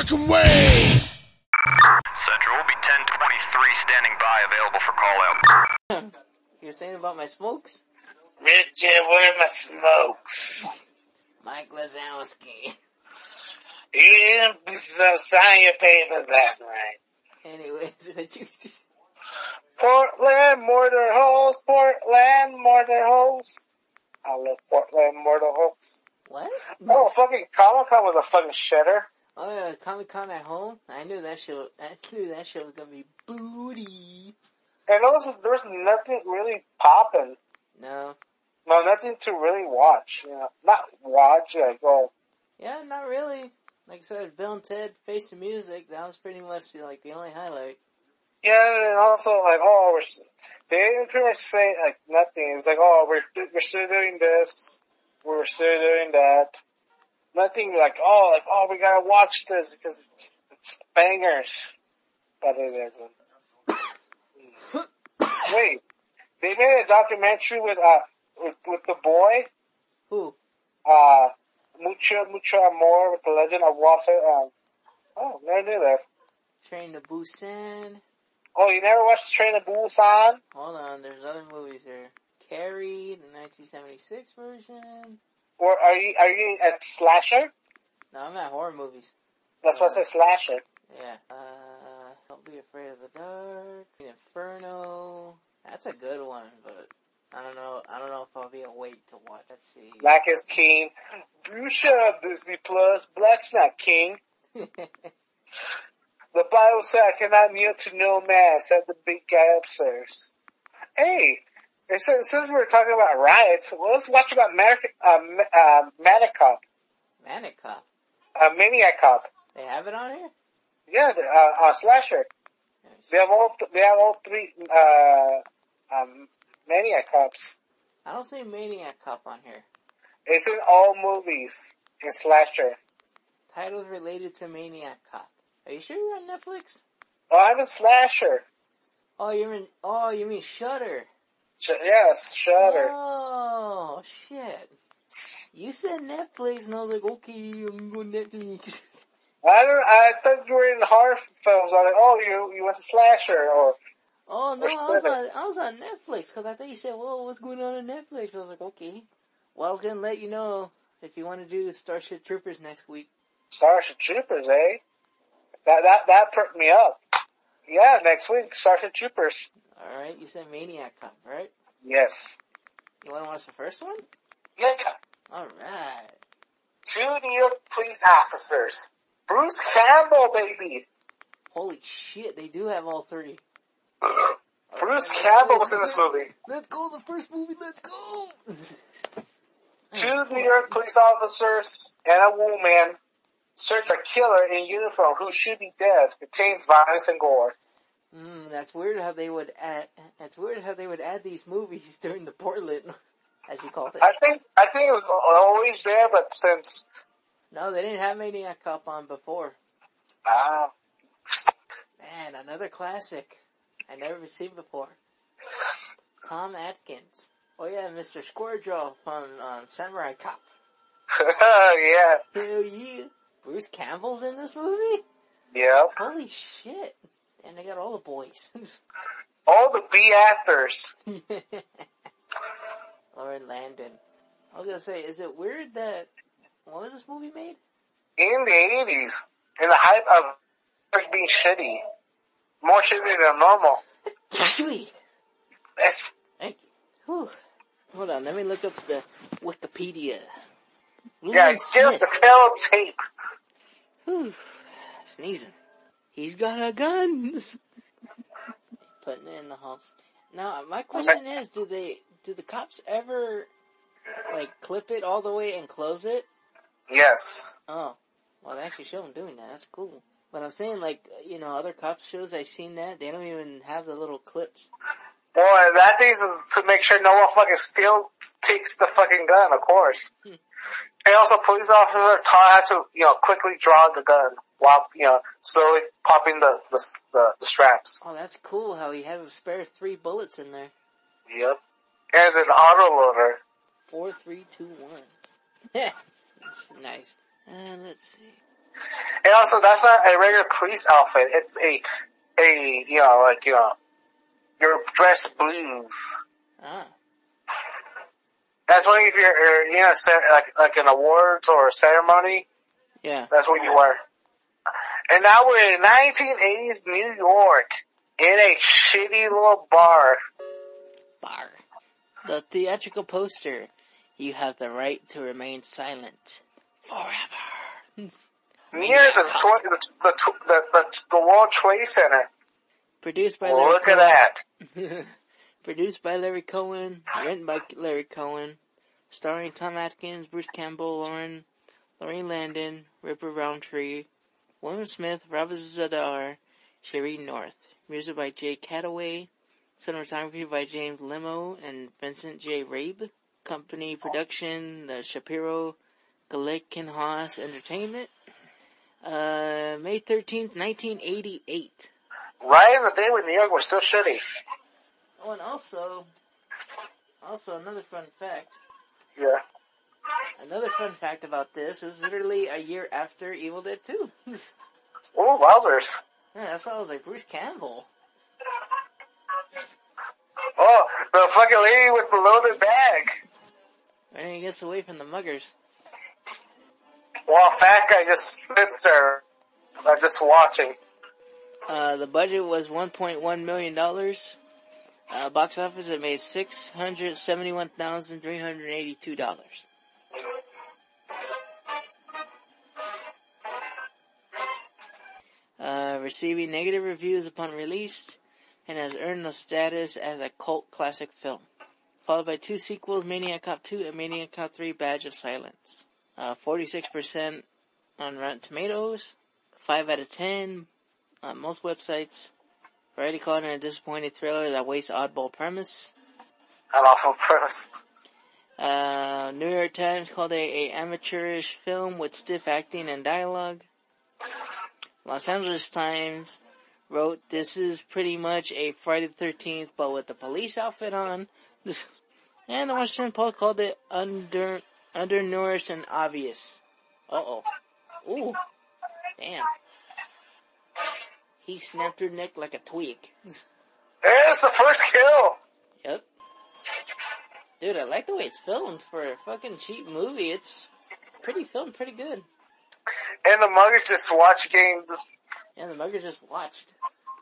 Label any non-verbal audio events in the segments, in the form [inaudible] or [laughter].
American way? Central will be 1023 standing by available for call out. You're saying about my smokes? Richard, where are my smokes? Mike Lazowski. You didn't so sign your papers last night. Anyways, [laughs] what you do? Portland mortar holes, Portland mortar holes. I love Portland mortar holes. what? Oh, fucking Comic Con was a fucking shitter. Oh yeah, Comic Con at home. I knew that show. I knew that show was gonna be booty. And there was, there nothing really popping. No, No, nothing to really watch. You know, not watch, like, oh, yeah, not really. Like I said, Bill and Ted Face the Music. That was pretty much like the only highlight. Yeah, and also like, oh, we're they didn't pretty much say like nothing. It's like, oh, we're we're still doing this, we're still doing that. Nothing like, oh, like, oh, we gotta watch this because it's, it's bangers, but it isn't. Wait, they made a documentary with uh with, with the boy, Who? uh, mucho mucho amor with the legend of Walter. Um, oh, never knew that. Train to Busan. Oh, you never watched Train to Busan? Hold on, there's other movies here. Carrie, the 1976 version. Or are you are you at slasher? No, I'm at horror movies. That's why I said slasher. Yeah. Uh, Don't Be Afraid of the Dark. Inferno. That's a good one, but I don't know. I don't know if I'll be awake to watch. Let's see. Black is king. You shut up, Disney Plus. Black's not king. [laughs] The Bible said I cannot kneel to no man, said the big guy upstairs. Hey, it says, since we're talking about riots, well, let's watch about America, uh, uh, Manic Cop, Manic Cop. uh, Maniac Cop. They have it on here? Yeah, the, uh, uh, slasher. They have all, they have all three, uh, um, Maniac Cops. I don't see Maniac Cop on here. It's in all movies in slasher. Titles related to Maniac Cop. Are you sure you're on Netflix? Oh, I'm in slasher. Oh, you're in. Oh, you mean Shudder? Sh- yes, Shudder. Oh shit! You said Netflix, and I was like, okay, I'm going Netflix. [laughs] I don't. I thought you were in horror films. I was like, oh, you you went to slasher or Oh no, Or I was on. I was on Netflix because I thought you said, "Well, what's going on on Netflix?" I was like, okay. Well, I was gonna let you know if you want to do the Starship Troopers next week. Starship Troopers, eh? That that that perked me up. Yeah, next week, Starship Troopers. All right, you said Maniac Cop, right? Yes. You want to watch the first one? Yeah. All right. Two New York police officers. Bruce Campbell, baby. Holy shit, they do have all three. [coughs] Bruce Campbell was in this movie. Let's go, the first movie, let's go! [laughs] Two New York police officers and a woman search a killer in uniform who should be dead. Contains violence and gore. Mm, that's weird how they would add, that's weird how they would add these movies [laughs] during the Portland, as you called it. I think I think it was always there, but since No, they didn't have Maniac Cop on before. ah, Man, another classic I never seen before. Tom Atkins. Oh yeah, Mr. Squarejaw from um, Samurai Cop. [laughs] yeah. Hell yeah. Bruce Campbell's in this movie? Yeah. Holy shit. And they got all the boys. [laughs] All the B actors. [laughs] Laurene Landon. I was gonna say, is it weird that, when was this movie made? in the 80s, in the hype of like, being shitty. More shitty than normal. [laughs] Sweet. That's, Thank you. Whew. Hold on, let me look up the Wikipedia. yeah, William just the tail tape. Whew. Sneezing. He's got a gun. [laughs] Putting it in the house. Now, my question is, do they, do the cops ever, like, clip it all the way and close it? Yes. Oh, well, they actually show them doing that. That's cool. But I'm saying, like, you know, other cop shows I've seen that they don't even have the little clips. Well, that thing is to make sure no one fucking steal takes the fucking gun, of course. Hmm. And also, police officer taught how to, you know, quickly draw the gun while, you know, slowly popping the, the, the, the straps. Oh, that's cool how he has a spare three bullets in there. Yep. As an auto loader. Four, three, two, one. [laughs] Yeah, nice. And let's see. And also, that's not a regular police outfit. It's a, a, you know, like, you know, your dress blues. Ah, That's when if you're, a, cer- like, like an awards or a ceremony, yeah. that's what you wear. And now we're in 1980s New York in a shitty little bar. Bar. The theatrical poster. You have the right to remain silent forever. Near the, tw- the, the, the, the, the World Trade Center. Produced by Larry Look at that. [laughs] Produced by Larry Cohen. Written by Larry Cohen. Starring Tom Atkins, Bruce Campbell, Lauren, Lorraine Landon, Ripper Roundtree, William Smith, Ravi Zadar, Sheree North. Music by Jay Chattaway. Cinematography by James Lemmo and Vincent J. Rabe. Company production, the Shapiro Glickenhaus Entertainment. Uh, May 13th, 1988. Right the day when New York was still shitty. Oh, and also, also another fun fact. Yeah. Another fun fact about this is literally a year after Evil Dead 2. Oh, wowzers. Yeah, that's why I was like, Bruce Campbell. Oh, the fucking lady with the loaded bag. Right he gets away from the muggers. Well, fat guy just sits there, uh, just watching. Uh, the budget was $1.1 million. Uh, box office, it made $671,382. Uh, receiving negative reviews upon release and has earned a status as a cult classic film. Followed by two sequels, Maniac Cop 2 and Maniac Cop 3 Badge of Silence. Uh, 46% on Rotten Tomatoes, 5 out of 10 on most websites. Variety called it a disappointing thriller that wastes oddball premise. An awful premise. Uh, New York Times called it a amateurish film with stiff acting and dialogue. Los Angeles Times wrote, this is pretty much a Friday the 13th, but with the police outfit on. and the Washington Post called it under, undernourished and obvious. Uh oh. Ooh. Damn. He snapped her neck like a twig. There's the first kill. Yep. Dude, I like the way it's filmed for a fucking cheap movie. It's pretty filmed, pretty good. And the muggers just watch games. And the muggers just watched.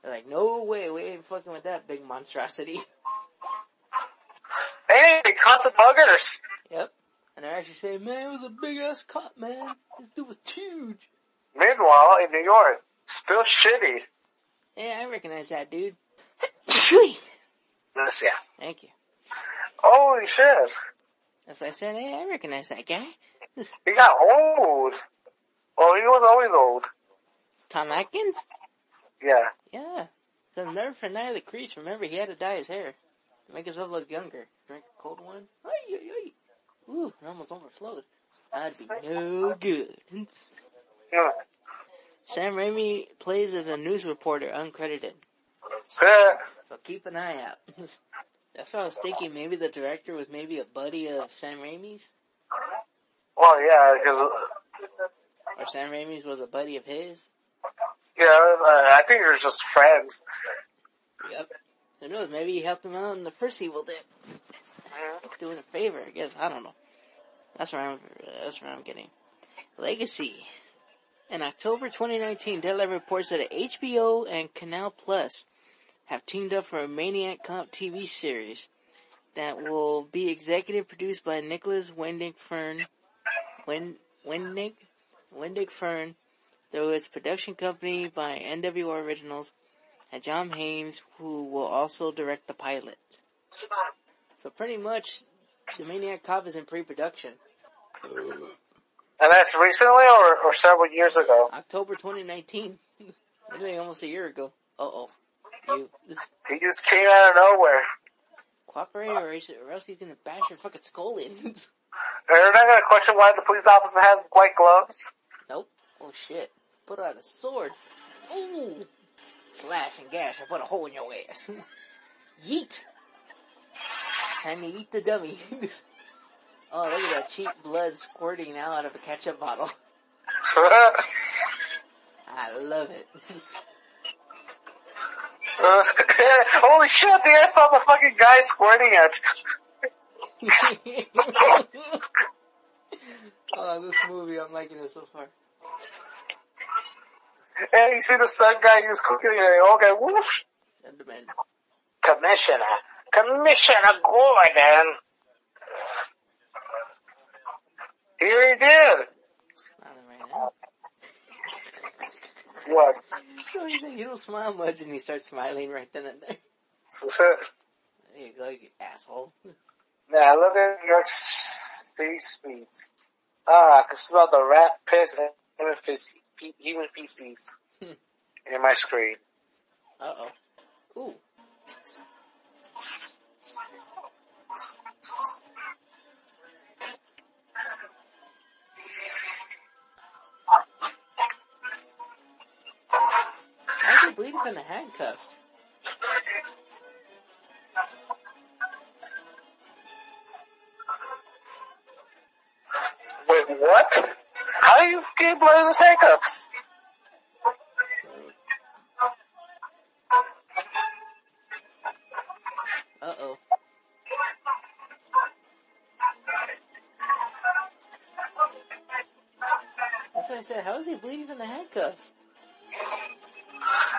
They're like, no way, we ain't fucking with that big monstrosity. Hey, they caught the muggers. Yep. And they're actually saying, man, it was a big ass cop, man. This dude was huge. Meanwhile, in New York, still shitty. Yeah, I recognize that dude. Yes, yeah. Thank you. Holy shit. That's why I said, hey, I recognize that guy. He got old. Well, he was always old. Tom Atkins? Yeah. Yeah. So remember for Night of the Creeps, remember he had to dye his hair to make himself look younger. Drink a cold one. Ay, ay, ay. Ooh, it almost overflowed. That'd be no good. Yeah. Sam Raimi plays as a news reporter, uncredited. Yeah. So keep an eye out. [laughs] That's what I was thinking. Maybe the director was maybe a buddy of Sam Raimi's. Well, Oh yeah, because Or Sam Raimi's was a buddy of his. yeah, uh, I think it was just friends. Yep. Who knows? Maybe he helped him out in the first Evil Dead. Doing a favor, I guess. I don't know. That's where I'm. That's where I'm getting. Legacy. In October 2019, Deadline reports that HBO and Canal Plus have teamed up for a Maniac Cop TV series that will be executive produced by Nicholas Wendig Fern. Wen, Wendig? Wendig Fern, though its production company by NWR Originals and John Haynes, who will also direct the pilot. So pretty much, the Maniac Cop is in pre-production. And that's recently or, or several years ago. October 2019. [laughs] Literally almost a year ago. Uh oh. You, this, He just came out of nowhere. cooperate or, else- or else he's gonna bash your fucking skull in. They're not gonna question why the police officer has white gloves. Nope. Oh shit. Put out a sword. Ooh. Slash and gash. I put a hole in your ass. [laughs] Yeet. Time to eat the dummy. [laughs] oh, look at that cheap blood squirting out of a ketchup bottle. [laughs] I love it. Holy shit, there I saw the fucking guy squirting it. oh, this movie, I'm liking it so far. And you see the sun guy who's cooking it. Okay, whoosh. Gentlemen. Commissioner. Commissioner Gordon. Here he did. Right. What? You [laughs] don't smile much, and he starts smiling right then and there. There you go, you asshole. Nah, look at New York City streets. Ah, I can smell the rat piss and human feces, human feces Hmm. in my screen. Uh oh. Ooh. Why's he bleeding from the handcuffs? Wait, what? How you get blood in his handcuffs? Uh oh. That's what I said. How is he bleeding from the handcuffs?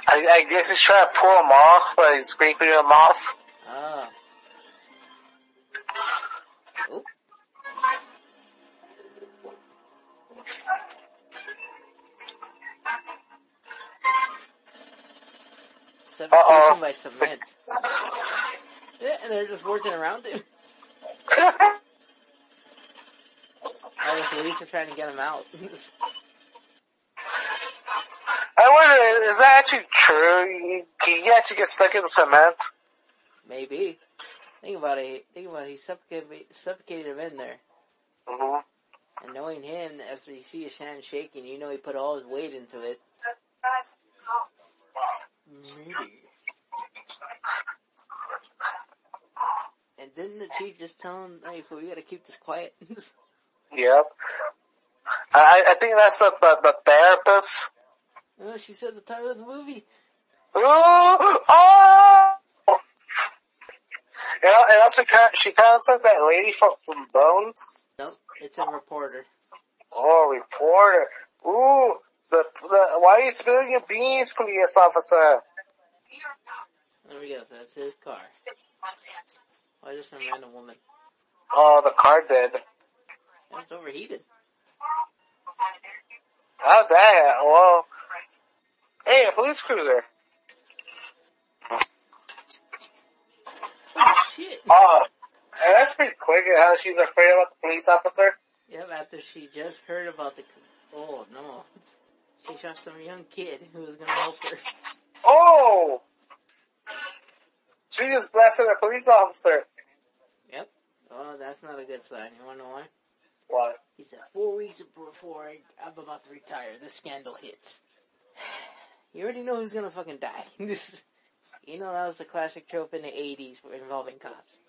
I, I guess he's trying to pull them off, but he's scraping them off. Working around him. All the police are trying to get him out. I wonder, is that actually true? Can you actually get stuck in cement? Maybe. Think about it. Think about it. He suffocated, suffocated him in there. Mm-hmm. And knowing him, as we see his hand shaking, you know he put all his weight into it. Maybe. And didn't the chief just tell him, hey, you gotta keep this quiet? [laughs] Yep. I, I think that's the, the, the therapist. oh, she said the title of the movie. Oh! oh! And, al- and also, kind she kind of like that lady from, from Bones. Nope, it's a reporter. Oh, reporter. Ooh, the, the, why are you spilling your beans, police officer? There we go, that's his car. Why just some random woman? Oh, the car did. It's overheated. How that? Well, hey, a police cruiser. Oh shit! Oh, and that's pretty quick how she's afraid about the police officer. Yep, after she just heard about the, oh no. She shot some young kid who was gonna help her. Oh! She just blasted a police officer. Yep. Oh, that's not a good sign. You wanna know why? Why? He said, four weeks before I, I'm about to retire, this scandal hits. [sighs] You already know who's gonna fucking die. [laughs] you know that was the classic trope in the 80s involving cops.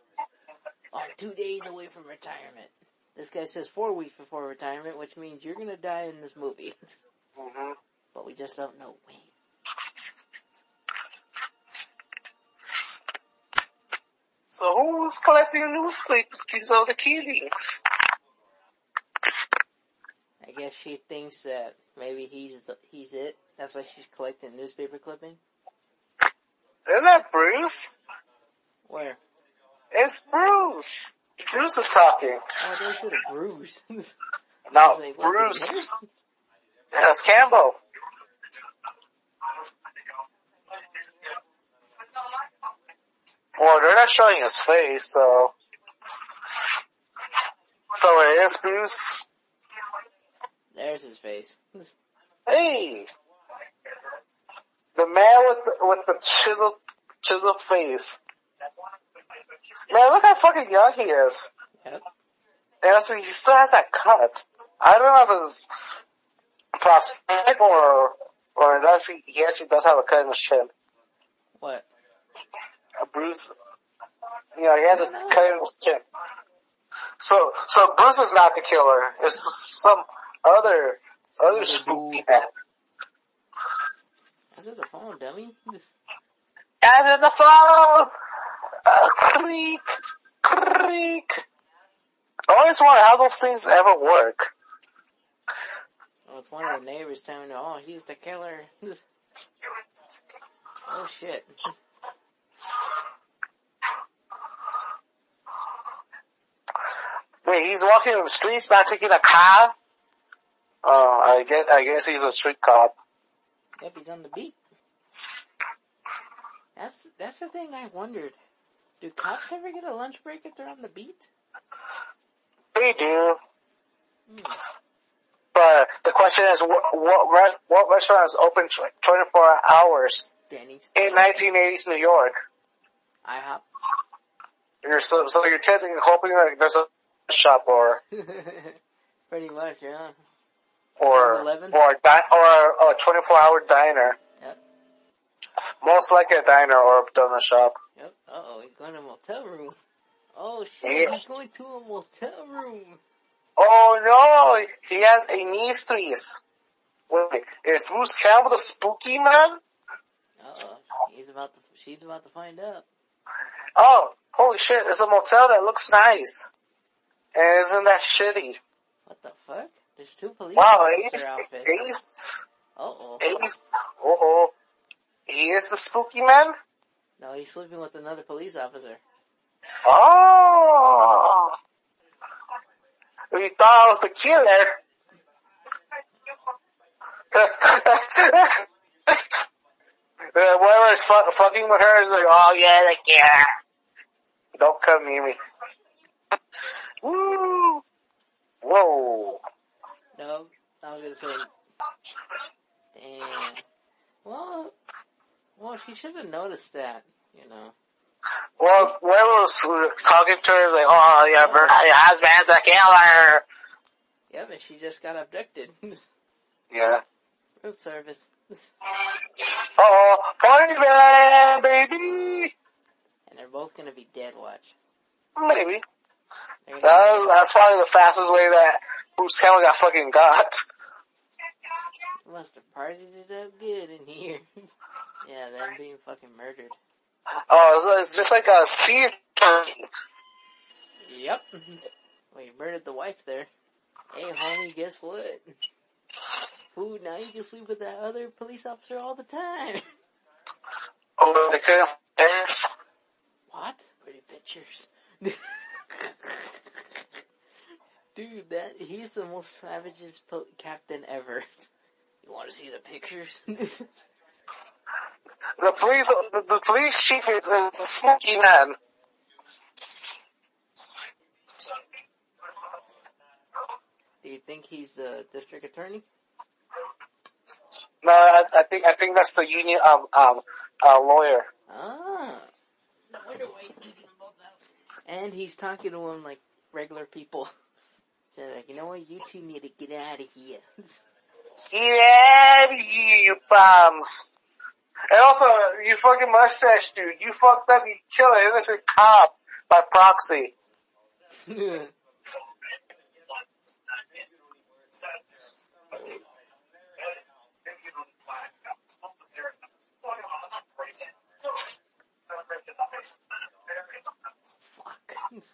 Oh, two days away from retirement. This guy says four weeks before retirement, which means you're gonna die in this movie. [laughs] hmm but we just don't know when. So who's collecting newspapers of the killings? I guess she thinks that maybe he's the, he's it. That's why she's collecting newspaper clipping. Isn't that Bruce? Where? It's Bruce. Bruce is talking. Oh, they said a bruise. I No, like, Bruce. That's Campbell. Well, they're not showing his face, so. So it is Bruce. There's his face. Hey! The man with the, with the chisel, chisel face. Man, look how fucking young he is. Yep. And also, he still has that cut. I don't know if it's prosthetic or, or does he, he actually does have a cut in his chin. What? A Bruce, you know, he has a cut in his chin. So, so Bruce is not the killer. It's some other, other spooky man. Answer the phone, dummy. Answer the phone! Uh, creak, creak. I always wonder how those things ever work. Oh, it's one of the neighbors telling me, oh, he's the killer. [laughs] oh shit. Wait, he's walking in the streets, not taking a cab? Oh, I guess, I guess he's a street cop. Yep, he's on the beat. That's, that's the thing I wondered. Do cops ever get a lunch break if they're on the beat? They do. Hmm. But the question is, what, what, what restaurant is open tw- 24 hours Denny's. in 1980s New York? IHOP. You're so, so you're technically hoping that there's a shop or, [laughs] Pretty much, yeah. or, 7-Eleven? or, di- or a 24 hour diner. Yep. Most likely a diner or a donut shop. Yep. Uh oh, he's going to a motel room. Oh shit, Yeah. he's going to a motel room. Oh no, he has a mistress. Wait, is Bruce Campbell the spooky man? Uh oh, he's about to, she's about to find out. Oh, holy shit, it's a motel that looks nice. And isn't that shitty? What the fuck? There's two police Wow, officer Ace, outfits. Ace, Uh oh. Ace, oh oh. He is the spooky man? No, he's sleeping with another police officer. Oh! We thought I was the killer. [laughs] [laughs] Uh, Whoever is fu- fucking with her is like, oh yeah, like yeah. Don't come near me. Woo! Whoa. No, I was gonna say, damn. Well, well, she should have noticed that, you know. Well, whoever was talking to her is like, oh yeah, your husband's the killer. Yeah, but she just got abducted. [laughs] Yeah. Room service. Oh, party man, baby! And they're both gonna be dead, watch. Maybe. They're that's probably the fastest way that Bruce Campbell got fucking got. must have partied it up good in here. [laughs] yeah, them being fucking murdered. Oh, it's, it's just like a sea turkey. Yep. [laughs] well, you murdered the wife there. Hey, homie, guess what? [laughs] Food, now you can sleep with that other police officer all the time. Oh, they dance. What? Pretty pictures. [laughs] Dude, that, he's the most savagest po- captain ever. [laughs] You wanna see the pictures? [laughs] The police, the, the police chief is a spooky man. Do you think he's the district attorney? No, I, I think, I think that's the union, um, um, uh, lawyer. Ah. No wonder why he's keeping them both out. And he's talking to them like regular people. [laughs] So like, you know what, you two need to get out of here. Yeah, you, you bums. And also, you fucking mustache dude, you fucked up, you killed an innocent cop by proxy. [laughs] Is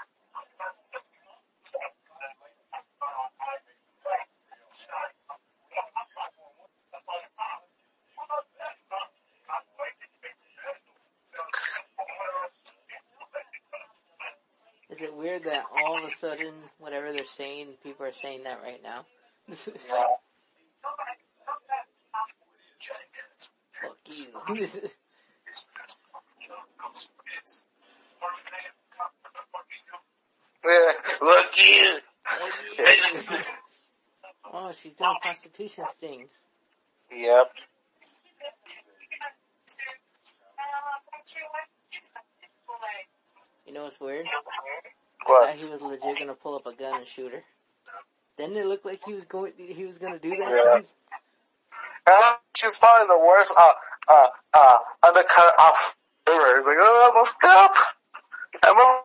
it weird that all of a sudden, whatever they're saying, people are saying that right now? [laughs] Fuck you. [laughs] Yeah. [laughs] Look you. [laughs] oh, she's doing prostitution things. Yep. You know what's weird? What? That he was legit gonna pull up a gun and shoot her. Didn't it look like he was going? He was gonna do that. Yeah. Uh, [laughs] she's probably the worst, uh, uh, uh, undercut off ever. It's like, oh, I'm a stop. I'm a...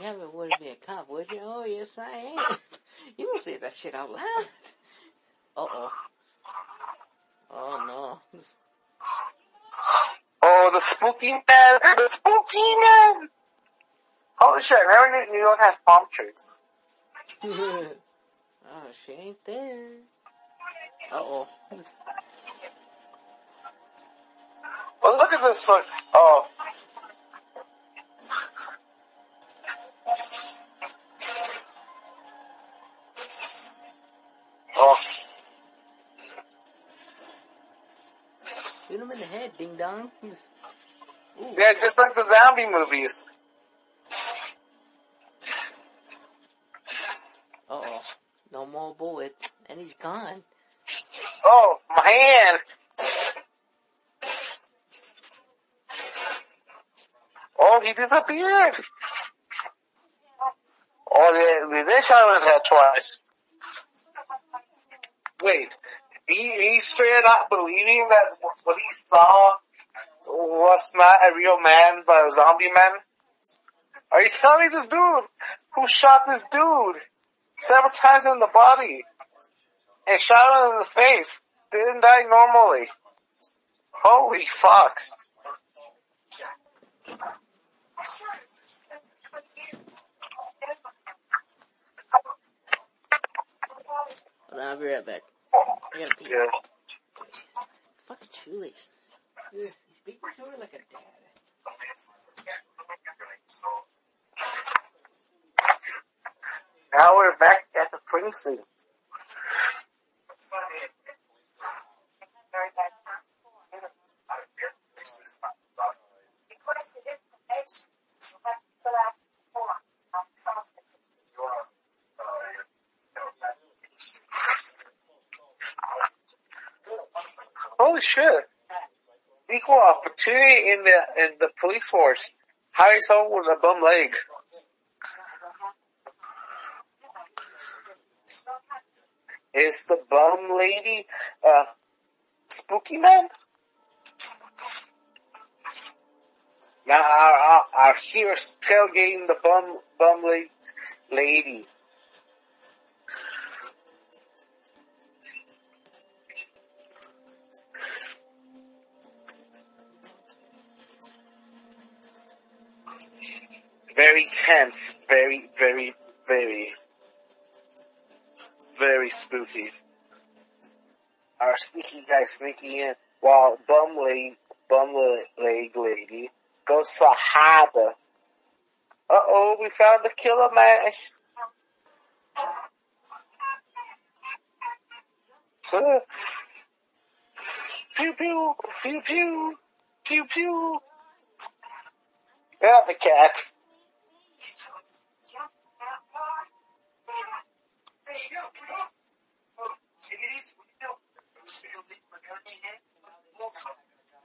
Yeah, but wouldn't be a cop, would am. you don't say that shit out loud. Uh oh. Oh no. Oh, the spooky man! The spooky man! Holy shit, now New York has palm trees. [laughs] oh, she ain't there. Uh oh. Well, look at this one. Oh, ding dong. Ooh. yeah, just like the zombie movies. Uh oh. No more bullets. And he's gone. Oh, my hand! Oh, he disappeared! Oh, they, they shot his head twice. Wait, he, he's straight up believing that what he saw was not a real man, but a zombie man? Are you telling me this dude who shot this dude several times in the body and shot him in the face didn't die normally? Holy fuck. I'll be right back. I gotta pee. Yeah. Fucking shoelace. Ugh, He's speaking to her like a dad. Now we're back at the precinct. Holy shit. Equal opportunity in the, in the police force. Hire someone with a bum leg. Is the bum lady, uh, spooky man? Now our, our, our hero's tailgating the bum, bum lady. Tense, very, very, very, very spooky. Our spooky guy sneaking in while bum leg, bum leg lady goes for harbor. Uh oh, we found the killer man. Pew pew, pew pew, pew pew. Yeah, the cat.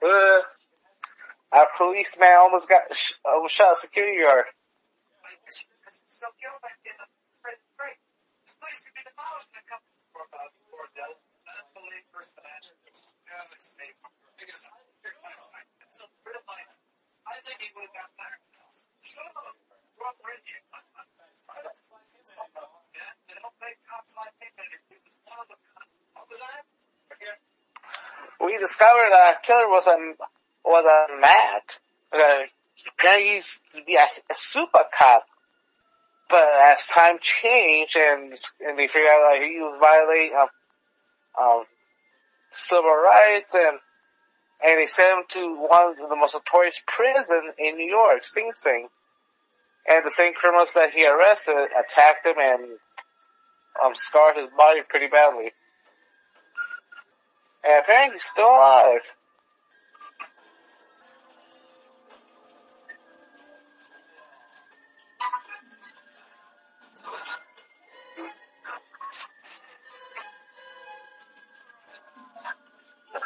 Uh, our policeman almost got sh- almost shot a security guard. We discovered that killer was a was a Matt. Uh, guy used to be a, a super cop, but as time changed and and they figured out that he was violating um, um, civil rights and and they sent him to one of the most notorious prison in New York, Sing Sing. And the same criminals that he arrested attacked him and um, scarred his body pretty badly. And apparently he's still alive.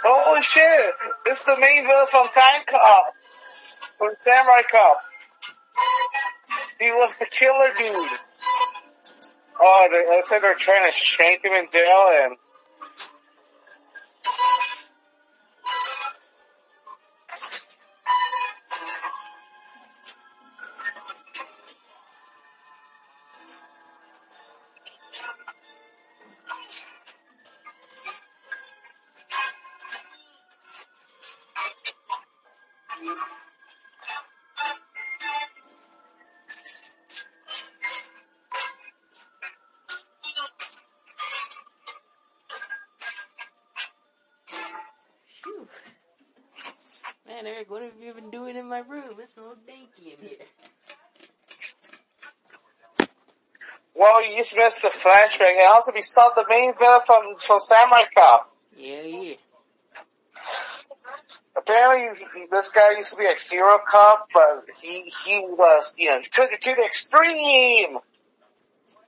Holy shit! This is the main villain from Time Cop. From Samurai Cop. He was the killer dude. Oh, they, looks like they're trying to shank him in jail and well, you just missed the flashback. And also, we saw the main villain from from Samurai Cop. Yeah, yeah. Apparently, he, this guy used to be a hero cop, but he he was you know took it to the extreme.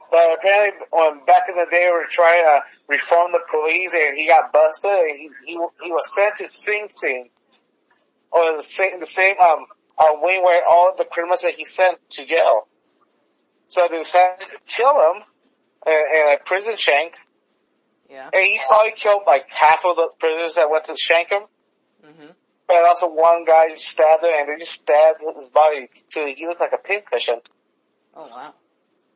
But apparently, when back in the day, we were trying to reform the police, and he got busted, and he he, he was sent to Sing Sing, or the same the same um uh, wing where all the criminals that he sent to jail. So they decided to kill him in, in a prison shank, Yeah. and he probably killed like half of the prisoners that went to shank him. hmm But also one guy just stabbed him, and they just stabbed his body till he looked like a pincushion, Oh, wow.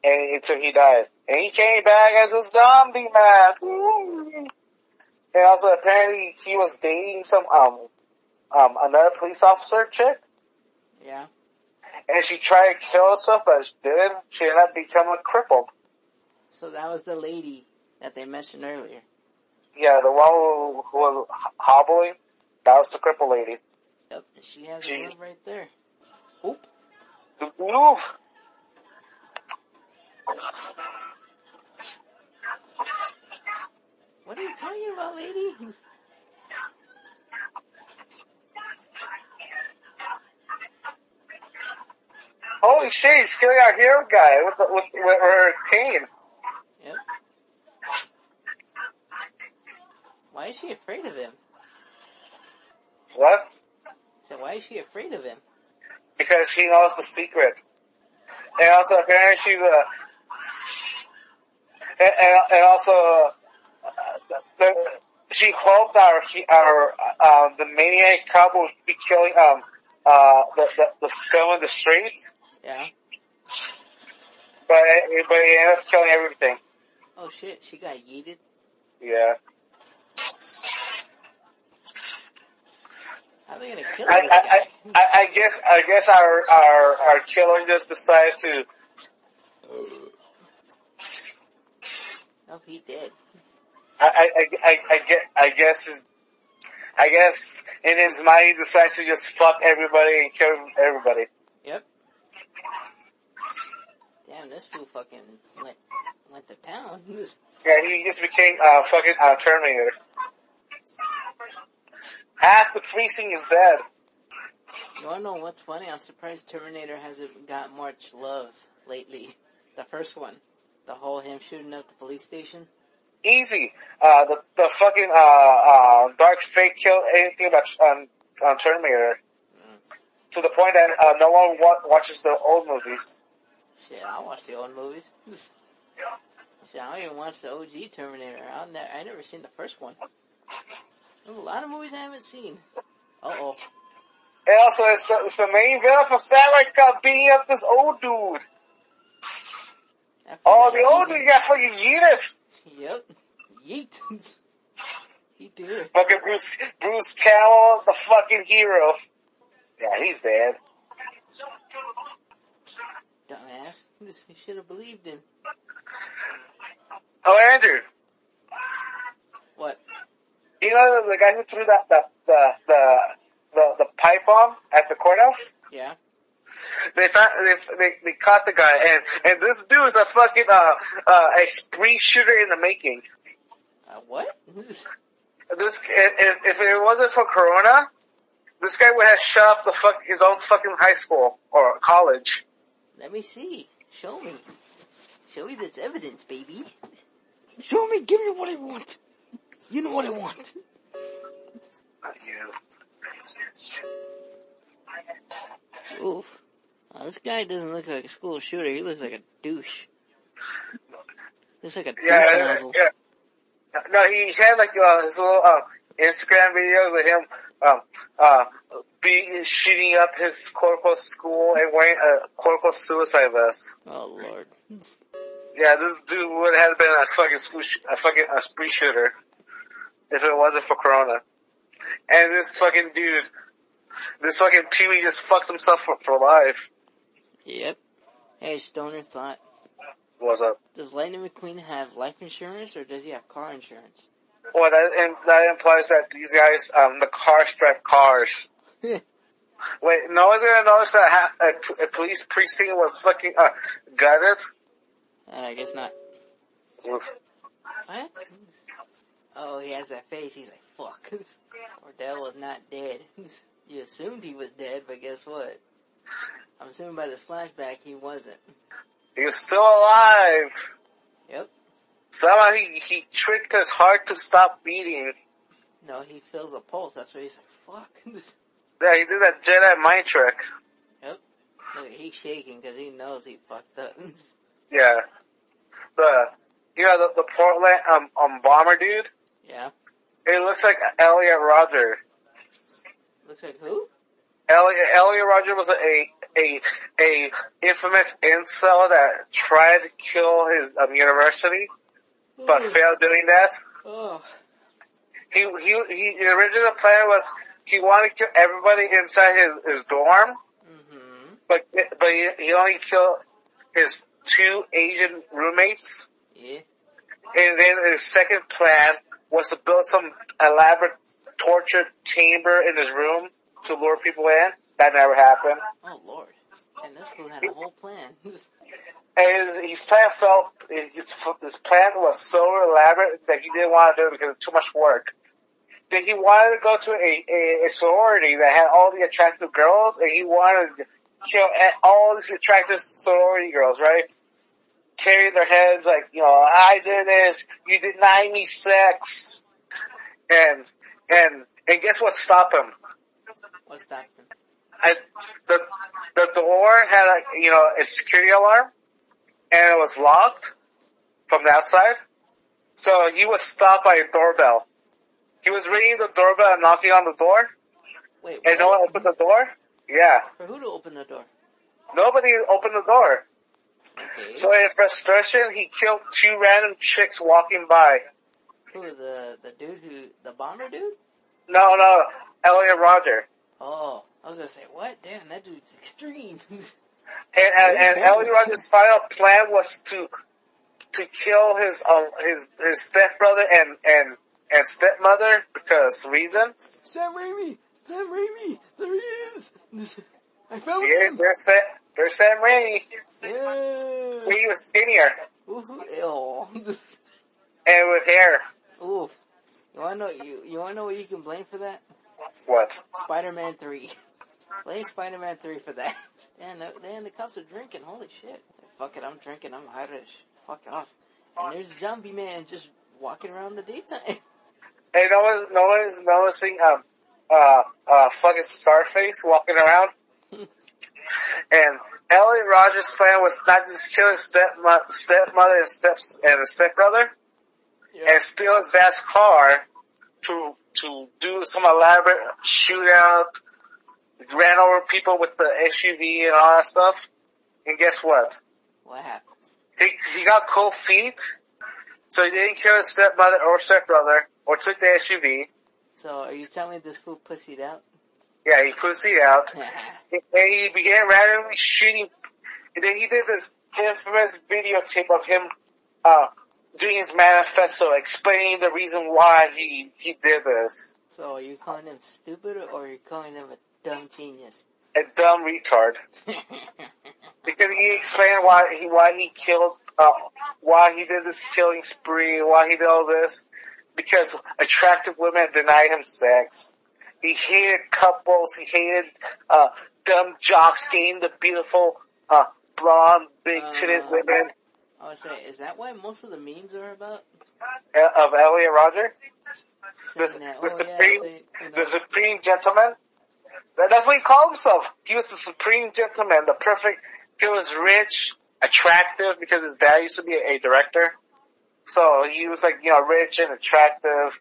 and until he died. And he came back as a zombie man. And also apparently he was dating some um um another police officer chick, Yeah. and she tried to kill herself, but she didn't. She ended up becoming crippled. So that was the lady that they mentioned earlier. Yeah, the one who, who was hobbling, that was the cripple lady. Yep. She has a glove right there. Oop. Oof. What are you talking about, lady? Holy shit, he's killing our hero guy with, the, with, with her cane. Why is she afraid of him? What? So why is she afraid of him? because she knows the secret. And also, apparently, she's a. And, and, and also, uh, the, she hoped our our um, the maniac cop would be killing um uh the the, the scum in the streets, Yeah. but but he ended up killing everything. Oh shit, she got yeeted. Yeah, How are they gonna kill I this I, guy? I guess I guess our our our killer just decided to. Oh, he did. I I I, I, I get I guess his, I guess in his mind he decided to just fuck everybody and kill everybody. Yep. Damn, this fool fucking went went to town. [laughs] Yeah, he just became uh fucking uh, Terminator. Half the precinct is dead. You wanna know what's funny? I'm surprised Terminator hasn't got much love lately. [laughs] The first one, the whole him shooting up the police station. Easy. Uh, the the fucking uh uh dark fake kill anything about um, um Terminator. To the point that uh, no one wa- watches the old movies. Shit, I watch the old movies. [laughs] Shit, I don't even watch the OG Terminator. I ne- I never seen the first one. There's a lot of movies I haven't seen. Uh oh. And also, it's the, it's the main villain from Samurai Cop beating up this old dude. Oh, the old dude got fucking yeeted. Yep. Yeet. [laughs] he did. Fucking Bruce, Bruce Campbell, the fucking hero. Yeah, he's dead. Dumbass. You should have believed him. Oh, Andrew? You know the, the guy who threw that the the the the, the pipe bomb at the courthouse? Yeah. They found they, they they caught the guy, and and this dude is a fucking uh uh a spree shooter in the making. Uh, what? This if, if it wasn't for Corona, this guy would have shut off the fuck his own fucking high school or college. Let me see. Show me. Show me this evidence, baby. Show me. Give me what I want. You know what I want. Oof. Uh, this guy doesn't look like a school shooter. He looks like a douche. Looks like a douche Yeah, nozzle. yeah. No, he had like uh, his little uh, Instagram videos of him um, uh, be shooting up his quote unquote school and wearing a quote unquote suicide vest. Oh lord. [laughs] Yeah, this dude would have been a fucking school sh- a fucking a spree shooter if it wasn't for Corona. And this fucking dude, this fucking Pee Wee just fucked himself for, for life. Yep. Hey, Stoner thought. What's up? Does Lightning McQueen have life insurance or does he have car insurance? Well, that, and that implies that these guys, um, the car strap cars. [laughs] Wait, no one's gonna notice that ha- a, p- a police precinct was fucking uh, gutted. Uh, I guess not. What? Oh, he has that face. He's like, fuck. [laughs] Cordell was not dead. [laughs] You assumed he was dead, but guess what? I'm assuming by this flashback he wasn't. He was still alive. Yep. Somehow he, he tricked his heart to stop beating. No, he feels a pulse. That's why he's like, fuck. [laughs] Yeah, he did that Jedi mind trick. Yep. Look, he's shaking because he knows he fucked up. Yeah. The, you know, the, the Portland, um, um, bomber dude? yeah. It looks like Elliot Rodger. Looks like who? Elliot, Elliot Rodger was a, a, a infamous incel that tried to kill his um, university, but failed doing that. Oh. He, he, he, the original plan was he wanted to kill everybody inside his, his dorm, Mm-hmm. but, but he, he only killed his two Asian roommates. Yeah. And then his second plan was to build some elaborate torture chamber in his room to lure people in. That never happened. Oh lord. And this fool had a whole plan. [laughs] And his, his plan felt, his, his plan was so elaborate that he didn't want to do it because of too much work. Then he wanted to go to a, a, a sorority that had all the attractive girls and he wanted kill a- all these attractive sorority girls, right? Carrying their heads like, you know, I did this, you denied me sex. And, and, and guess what stopped him? what stopped him? I, the the door had a you know a security alarm, and it was locked from the outside. So he was stopped by a doorbell. He was ringing the doorbell and knocking on the door, Wait, and no one opened the door. Yeah, For who to open the door? nobody opened the door. Okay. So in frustration, he killed two random chicks walking by. who, the, the dude who, the bomber dude? No, no, Elliot Rodger. Oh, I was gonna say, what? Damn, that dude's extreme. [laughs] And and, and Elliot Rodger's final plan was to to kill his um his his stepbrother and and and stepmother because reasons. Sam Raimi! Sam Raimi! There he is! I found Yes, him! they're Sam they're Sam Raimi. Yeah! He was skinnier Ooh, [laughs] ew. and with hair. Ooh. You wanna know, you, you wanna know what you can blame for that? What? Spider-Man 3. [laughs] Blame Spider-Man 3 for that. [laughs] Damn, the, damn, the cops are drinking. Holy shit. Fuck it, I'm drinking. I'm Irish. Fuck off. And there's Zombie Man just walking around the daytime. Hey, no one's no one's noticing um uh uh fucking Scarface walking around. [laughs] and Elliot Rodgers' plan was not just kill his stepmother, stepmother and steps and his stepbrother. and steal his dad's car to to do some elaborate shootout, ran over people with the SUV and all that stuff. And guess what? What happened? He he got cold feet, so he didn't kill his stepmother or stepbrother or took the SUV. So, are you telling me this fool pussied out? Yeah, he pussied out. And he began randomly shooting. And then he did this infamous videotape of him uh doing his manifesto, explaining the reason why he he did this. So are you calling him stupid or are you calling him a dumb genius? A dumb retard. [laughs] Because he explained why he why he killed uh, why he did this killing spree, why he did all this. Because attractive women denied him sex. He hated couples. He hated uh, dumb jocks getting the beautiful uh, blonde, big-titted Uh. women I would say, is that why most of the memes are about? uh, of Elliot Rodger, the, Saying that, the oh, supreme, yeah, say, you know, the supreme gentleman. That's what he called himself. He was the supreme gentleman, the perfect. He was rich, attractive because his dad used to be a director. So he was like, you know, rich and attractive,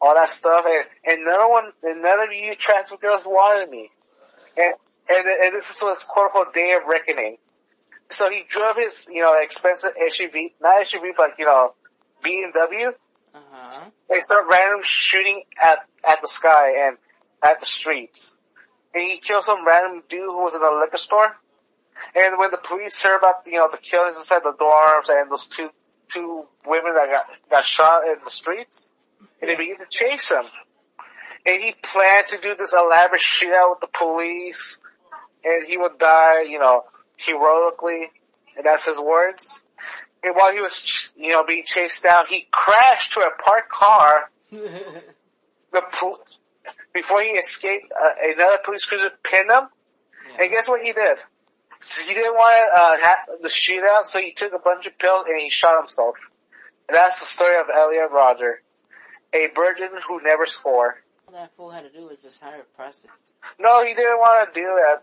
all that stuff. And, and no one, and none of you attractive girls wanted me. And, and, and this was quote unquote day of reckoning. So he drove his, you know, expensive SUV, not SUV, but, you know, BMW. uh-huh. They start random shooting at, at the sky and at the streets. And he killed some random dude who was in a liquor store. And when the police heard about, you know, the killings inside the dorms and those two, two women that got, got shot in the streets, and they began to chase him. And he planned to do this elaborate shootout with the police, and he would die, you know, heroically, and that's his words. And while he was, ch- you know, being chased down, he crashed to a parked car. [laughs] The pol- before he escaped, uh, another police cruiser pinned him. And guess what he did? So he didn't want to uh, have the shootout, so he took a bunch of pills and he shot himself. And that's the story of Elliot Rodger, a virgin who never swore. All that fool had to do was just hire a prostitute. No, he didn't want to do that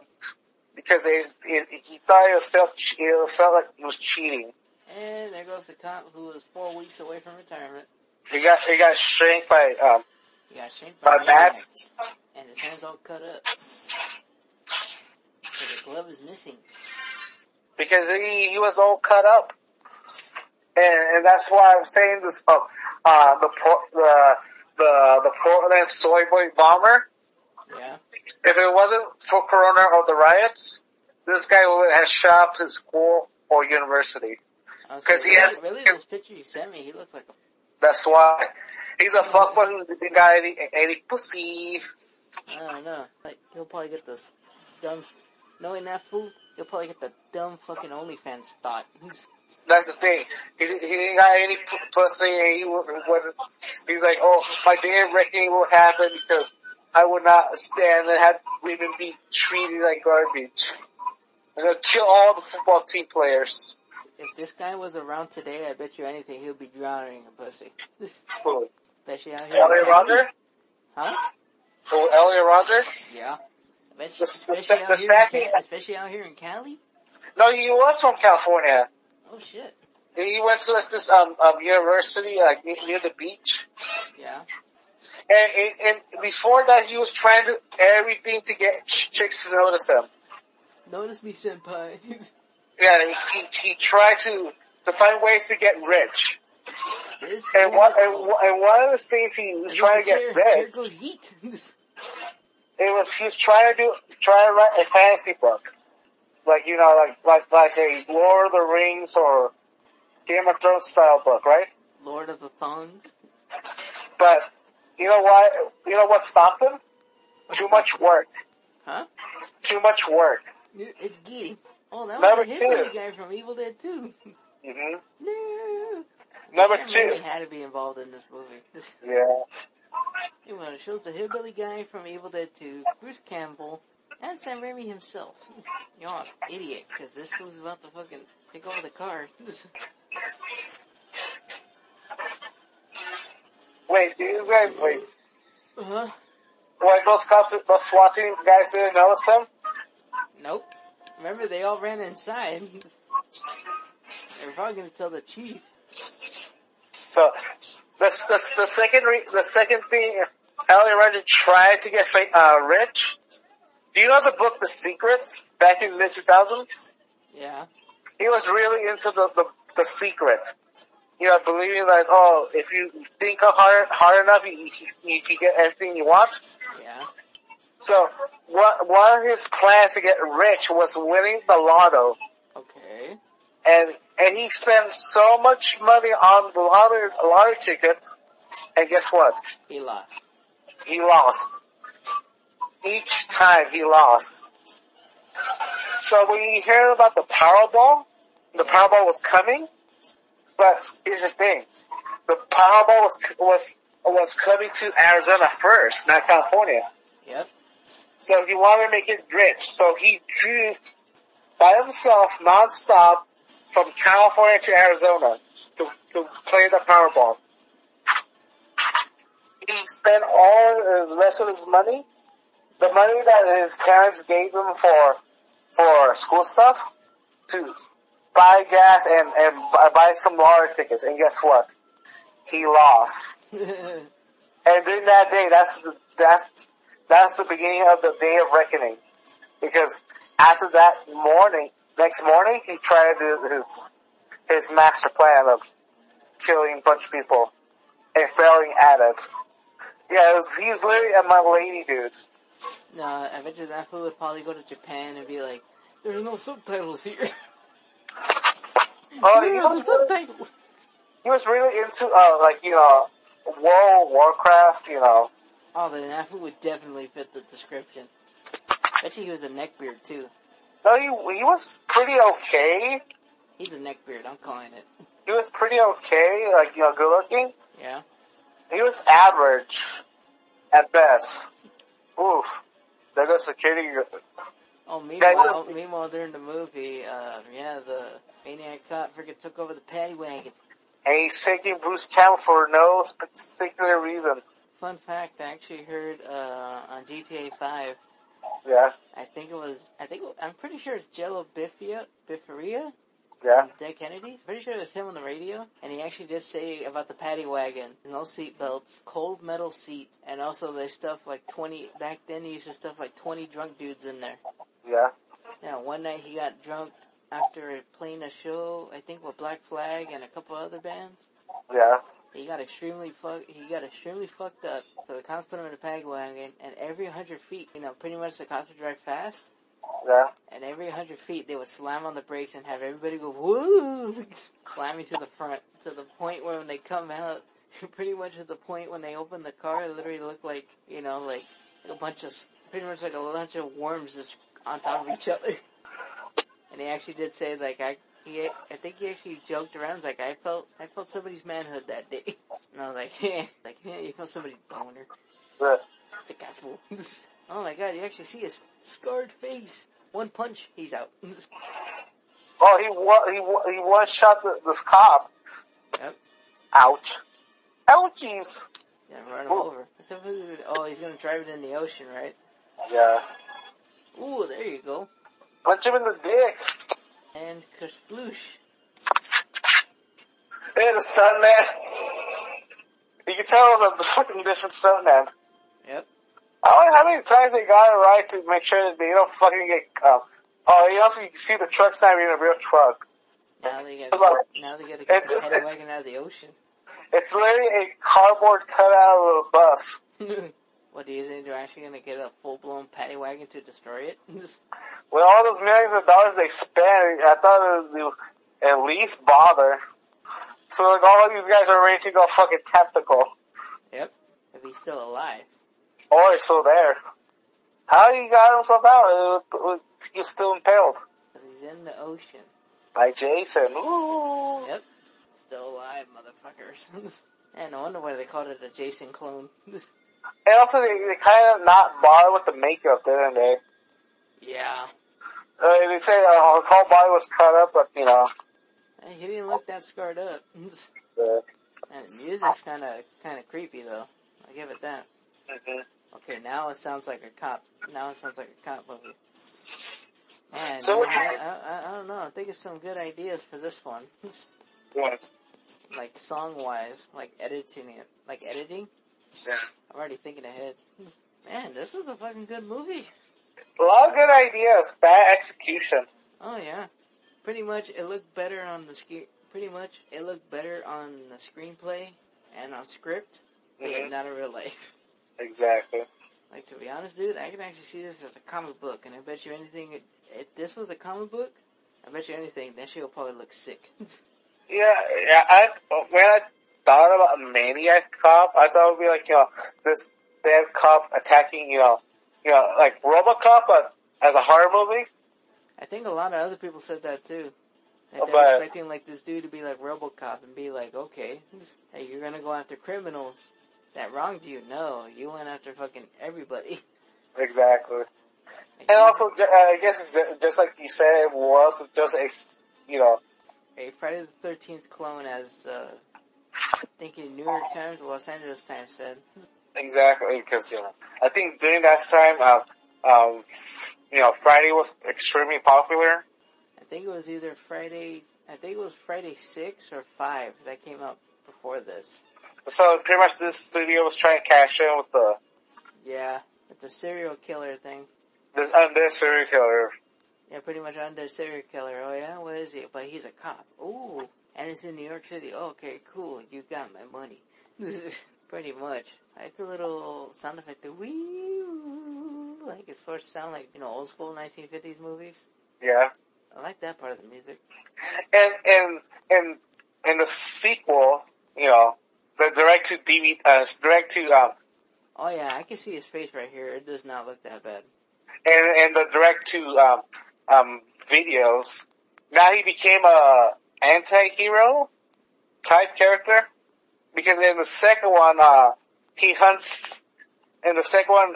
because it, it, he thought it felt it felt like he was cheating. And there goes the cop who was four weeks away from retirement. He got he got shanked by um He got shanked by by Matt. and his hands all cut up. So the glove is missing. because he, he was all cut up. And, and that's why I'm saying this, uh, uh, the, the, the, the Portland soy boy bomber, Yeah. if it wasn't for Corona or the riots, this guy would have shot up his school or university. Because he has- really, this picture you sent me, he looked like a That's why. He's a fuckboy who didn't got any, any pussy. I don't know. Like he'll probably get the dumb. Knowing that fool, he'll probably get the dumb fucking OnlyFans thought. That's the thing. He, he didn't got any p- pussy and he wasn't, wasn't, he's like, oh, my day of reckoning will happen because I would not stand and have women be treated like garbage. I'm gonna kill all the football team players. if this guy was around today, I bet you anything he'll be drowning in pussy. Who? Especially out here. Elliot Cali. Rodger? Huh? Who, Elliot Rodger? Yeah. Especially, The- the- especially, the out here in especially out here in Cali. No, he was from California. Oh shit. He went to like this, um, um, university, like near near the beach. Yeah. And, and, and before that, he was trying to do everything to get chicks to notice him. Notice me, senpai. Yeah, he, he, he tried to, to find ways to get rich. And one, and, one- and one of the things he was trying to get Here rich, goes heat. [laughs] it was, he was trying to do, trying to write a fantasy book. Like, you know, like, like, like a Lord of the Rings or Game of Thrones style book, right? Lord of the Thongs. But, you know what, you know what stopped him? Too much work. Huh? Too much work. It's Giddy. Oh, that Number was a hillbilly two. guy from Evil Dead 2. hmm [laughs] No. Number two. Raimi had to be involved in this movie. [laughs] Yeah. It shows the hillbilly guy from Evil Dead 2, Bruce Campbell, and Sam Raimi himself. You're an idiot, because this fool's about to fucking take over the car. Wait, do you guys, wait, uh-huh. wait, those cops, those SWAT team guys didn't notice them? Nope. Remember, they all ran inside. They were probably gonna tell the chief. So, the, the, the second, re, the second thing, Elliot Rodger tried to get fa- uh, rich. Do you know the book The Secrets back in the mid 2000s? Yeah. He was really into the, the, the secret. You know, believing like, oh, if you think hard, hard enough, you, you, you can get everything you want. Yeah. So, one, one of his plans to get rich was winning the lotto. And and he spent so much money on the lottery, lottery tickets, and guess what? He lost. He lost. Each time he lost. So when you hear about the Powerball, the Powerball was coming, but here's the thing. The Powerball was, was, was coming to Arizona first, not California. Yep. So he wanted to make it rich. So he drew by himself nonstop from California to Arizona to, to play the Powerball. He spent all his rest of his money, the money that his parents gave him for for school stuff, to buy gas and and buy some lottery tickets. And guess what? He lost. [laughs] And during that day, that's the, that's that's the beginning of the day of reckoning, because after that morning, next morning, he tried his his master plan of killing a bunch of people and failing at it. Yeah, it was, he was literally a my lady dude. no, I bet you that fool would probably go to Japan and be like, "There's no subtitles here." Oh, he was, the he was really into uh like you know World Warcraft, you know. Oh, then that fool would definitely fit the description. Bet you he was a neckbeard too. No, he he was pretty okay. He's a neckbeard. I'm calling it. He was pretty okay, like you know, good looking. Yeah. He was average at best. Oof. There goes security. Oh, meanwhile, was- meanwhile during the movie, uh, yeah, the maniac cop freaking took over the paddy wagon. And he's taking Bruce Campbell for no particular reason. Fun fact, I actually heard uh, on GTA 5. Yeah, I think it was. I think I'm pretty sure it's Jello Biffia, Biffaria, yeah, Dead Kennedy. Pretty sure it was him on the radio, and he actually did say about the paddy wagon, no seat belts, cold metal seat, and also they stuff like 20. Back then, he used to stuff like 20 drunk dudes in there. yeah. Yeah, one night he got drunk after playing a show, I think with Black Flag and a couple other bands. Yeah, He got extremely fuck. He got extremely fucked up. So the cops put him in a paddy wagon, and every hundred feet, you know, pretty much the cops would drive fast, yeah. and every hundred feet they would slam on the brakes and have everybody go woo, [laughs] slamming to the front to the point where when they come out, [laughs] pretty much at the point when they open the car, it literally looked like you know, like a bunch of pretty much like a bunch of worms just on top of each other. [laughs] And he actually did say like I. He, I think he actually joked around like I felt I felt somebody's manhood that day. [laughs] And I was like, yeah, like yeah, you felt somebody's boner. yeah. Thick ass fool. oh my god, you actually see his scarred face. One punch, he's out. [laughs] Oh, he wa- he wa- he one shot the, this cop. Yep. Ouch. Ouchies. Yeah, run him Ooh. over. So who would- Oh, he's gonna drive it in the ocean, right? Yeah. Ooh, there you go. Punch him in the dick. And kasploosh. Hey, the stuntman. You can tell the, the fucking different stuntman. Yep. I wonder how many times they got it right to make sure that they don't fucking get, um, oh, you also you can see the truck's not even a real truck. Now they got like- now they gotta get the paddy wagon out of the ocean. It's literally a cardboard cutout of a bus. [laughs] what do you think? They're actually gonna get a full blown paddy wagon to destroy it? [laughs] With all those millions of dollars they spent, I thought they would at least bother. So like all of these guys are ready to go fucking tactical. yep. If he's still alive. Or he's still there. How he got himself out? It was- He was still impaled. he's in the ocean. By Jason. Ooh. Yep. Still alive, motherfuckers. [laughs] and I wonder why they called it a Jason clone. [laughs] And also they, they kind of not bother with the makeup, didn't they? Yeah. Uh, they say uh, his whole body was cut up, but you know, he didn't look that scarred up. the, and the music's kinda, kinda creepy though. I'll give it that. mhm. Okay, now it sounds like a cop. Now it sounds like a cop movie. Man, So you what I, I, I don't know. I think it's some good ideas for this one. [laughs] what? like song wise, like editing it, like editing. Yeah. I'm already thinking ahead. Man, this was a fucking good movie. A lot of good ideas, bad execution. Oh yeah. Pretty much it looked better on the screen. Pretty much it looked better on the screenplay and on script, but Mhm. not in real life. Exactly. Like to be honest, dude, I can actually see this as a comic book, and I bet you anything, if this was a comic book, I bet you anything, that shit will probably look sick. [laughs] Yeah, yeah. I when I thought about Maniac Cop, I thought it would be like you know this dead cop attacking you know you know like RoboCop, but as a horror movie. I think a lot of other people said that too. That Oh, they're but- expecting like this dude to be like RoboCop and be like, okay, hey, you're gonna go after criminals that wronged you. No, you went after fucking everybody. Exactly. Like, And also, uh, I guess it's just like you said, it was just a you know a Friday the Thirteenth clone, as uh, I think in New York Times or Los Angeles Times said. Exactly because you know I think during that time, um, um, you know Friday was extremely popular. I think it was either Friday. I think it was Friday six or five that came out before this. So pretty much this studio was trying to cash in with the Yeah, with the serial killer thing. this undead serial killer. Yeah, pretty much undead serial killer. Oh yeah, what is he? But he's a cop. Ooh, and it's in New York City. Okay, cool. You got my money. [laughs] pretty much. I like the little sound effect, the wee, like it's supposed to sound like you know old school 1950s movies. Yeah. I like that part of the music. And and and in the sequel, you know, the direct to DVD, uh, direct to um, Oh yeah, I can see his face right here. It does not look that bad. and and the direct to um, um, videos. Now he became a anti-hero type character because in the second one, uh, he hunts. In the second one,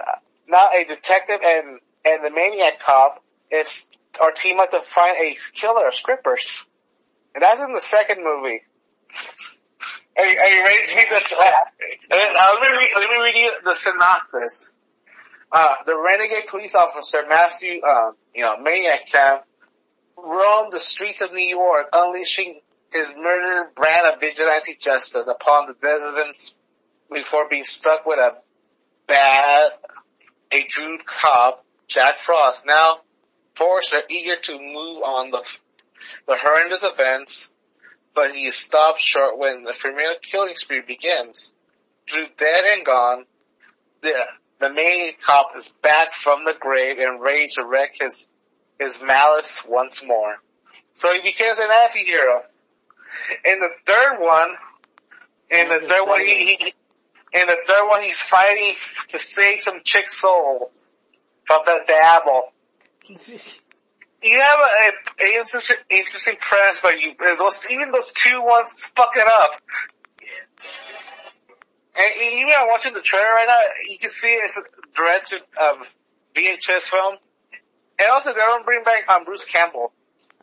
now a detective and and the maniac cop is are team up to find a killer of strippers, and that's in the second movie. Are you, are you ready to read this? [laughs] Uh, let me read, let me read you the synopsis. Uh, the renegade police officer Matthew, uh, you know, maniac Cam, roamed the streets of New York, unleashing his murder brand of vigilante justice upon the residents before being struck with a bad, a Druid cop, Jack Frost. Now, forced are eager to move on the, the horrendous events, but he is stopped short when the familiar killing spree begins. Drew dead and gone, the the main cop is back from the grave and ready to wreak his his malice once more. So he becomes an anti-hero. In the third one, and the third one, he, he in the third one, he's fighting to save some chick's soul from the devil. [laughs] You have a, a interesting, interesting premise, but you those even those two ones fuck it up. And even I'm watching the trailer right now, you can see it's a direct to um, VHS film. And also, they don't bring back um, Bruce Campbell.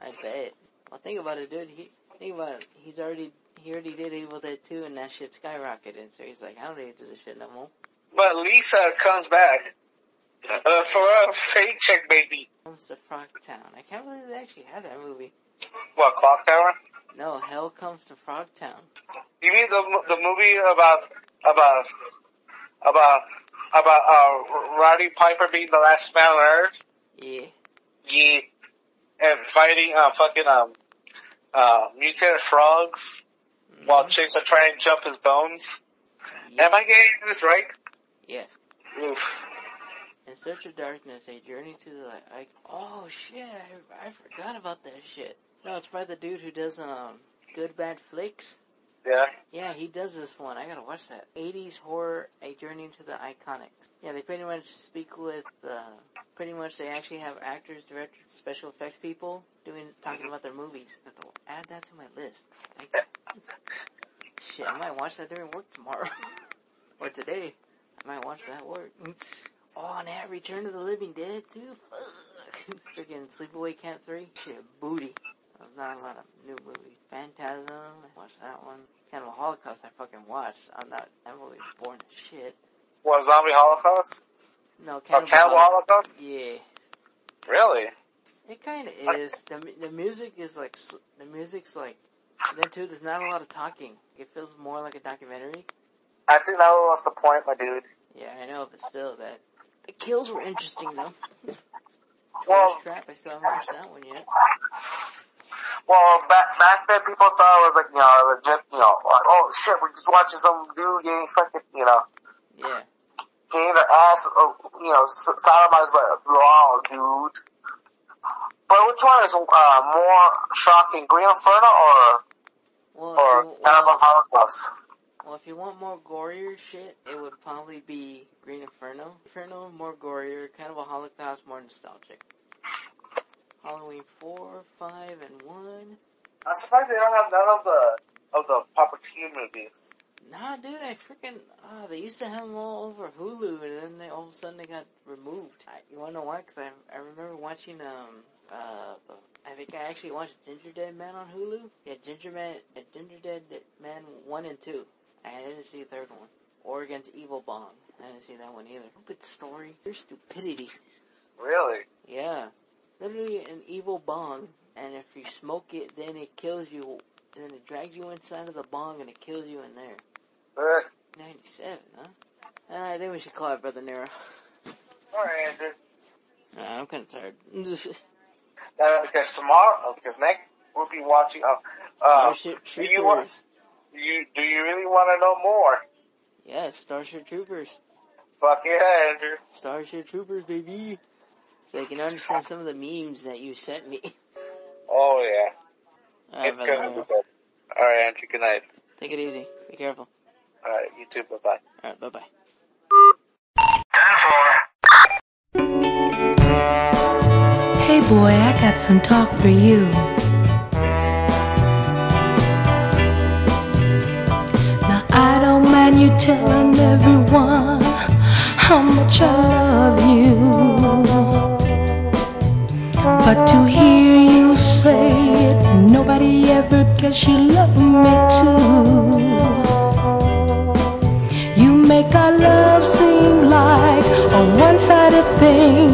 I bet. Well, think about it, dude. He think about it. He's already he already did Evil Dead 2 and that shit skyrocketed. So he's like, I don't need to do this shit no more. But Lisa comes back uh, for a paycheck, baby. Comes to Frogtown. I can't believe they actually had that movie. What Clock Tower? No, Hell Comes to Frogtown. You mean the the movie about about about about uh, Roddy Piper being the last man on Earth? Yeah. Yeah, and fighting uh, fucking um uh mutated frogs while Mhm. chicks are trying to jump his bones. Am I getting this right? Yes. Oof. In Search of Darkness, a journey to the light. like. Oh shit! I I forgot about that shit. No, it's by the dude who does um Good Bad Flicks. Yeah. Yeah, he does this one. I gotta watch that. 80s horror, a journey into the iconics. Yeah, they pretty much speak with, uh, pretty much they actually have actors, directors, special effects people doing, talking about their movies. I have to add that to my list. You. [laughs] Shit, I might watch that during work tomorrow. [laughs] or today. I might watch that work. [laughs] Oh, and that Return of the Living Dead too? Fuck. Freaking Sleepaway Camp 3? Shit, booty. There's not a lot of new movies. Phantasm, I watched that one. Cannibal Holocaust I fucking watched. I'm not, movie was boring as shit. What Zombie Holocaust? No, oh, Cannibal, Cannibal Holo- Holocaust? Yeah. Really? It kinda is. The, the music is like, the music's like, then too, there's not a lot of talking. It feels more like a documentary. I think that was the point, my dude. Yeah, I know, but still, that, the kills were interesting though. Well- Trap, I still haven't watched that one yet. Well, back back then, people thought it was like you know legit, you know, like oh shit, we're just watching some dude getting fucking, you know, Yeah. getting their ass, uh, you know, sodomized by a law, dude. But which one is uh, more shocking, Green Inferno or Well, or you, Cannibal well, Holocaust? well, if you want more gorier shit, it would probably be Green Inferno. Inferno more gorier, kind of a Holocaust more nostalgic. Halloween four, five, and one. I'm surprised they don't have none of the of the Puppeteer movies. Nah, dude, I freaking, oh, they used to have them all over Hulu, and then they all of a sudden they got removed. I, you wanna know why? Cause I, I remember watching, um, uh, I think I actually watched Ginger Dead Man on Hulu. Yeah, Ginger Man, uh, Ginger Dead Man 1 and 2. I didn't see the third one. Or Against Evil Bong. I didn't see that one either. Stupid story. Your stupidity. Really? Yeah. Literally an evil bong, and if you smoke it, then it kills you, and then it drags you inside of the bong and it kills you in there. Uh, 97, huh? Uh, I think we should call it Brother Nero. alright, Andrew. Uh, I'm kinda tired. [laughs] Uh, because tomorrow, because next we'll be watching. Uh, uh, Starship do you want? Do you do you really want to know more? Yes, Starship Troopers. Fuck yeah, Andrew. Starship Troopers, baby. So I can understand some of the memes that you sent me. Oh yeah, Alright, it's gonna be good. All right, Andrew. Good night. Take it easy. Be careful. All right, you too. Bye bye. Alright, bye bye. Hey boy, I got some talk for you. Now I don't mind you telling everyone how much I love you. But to hear you say it, nobody ever guess you love me too. You make our love seem like a one-sided thing.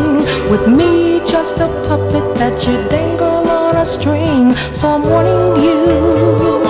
With me just a puppet that you dangle on a string. So I'm warning you You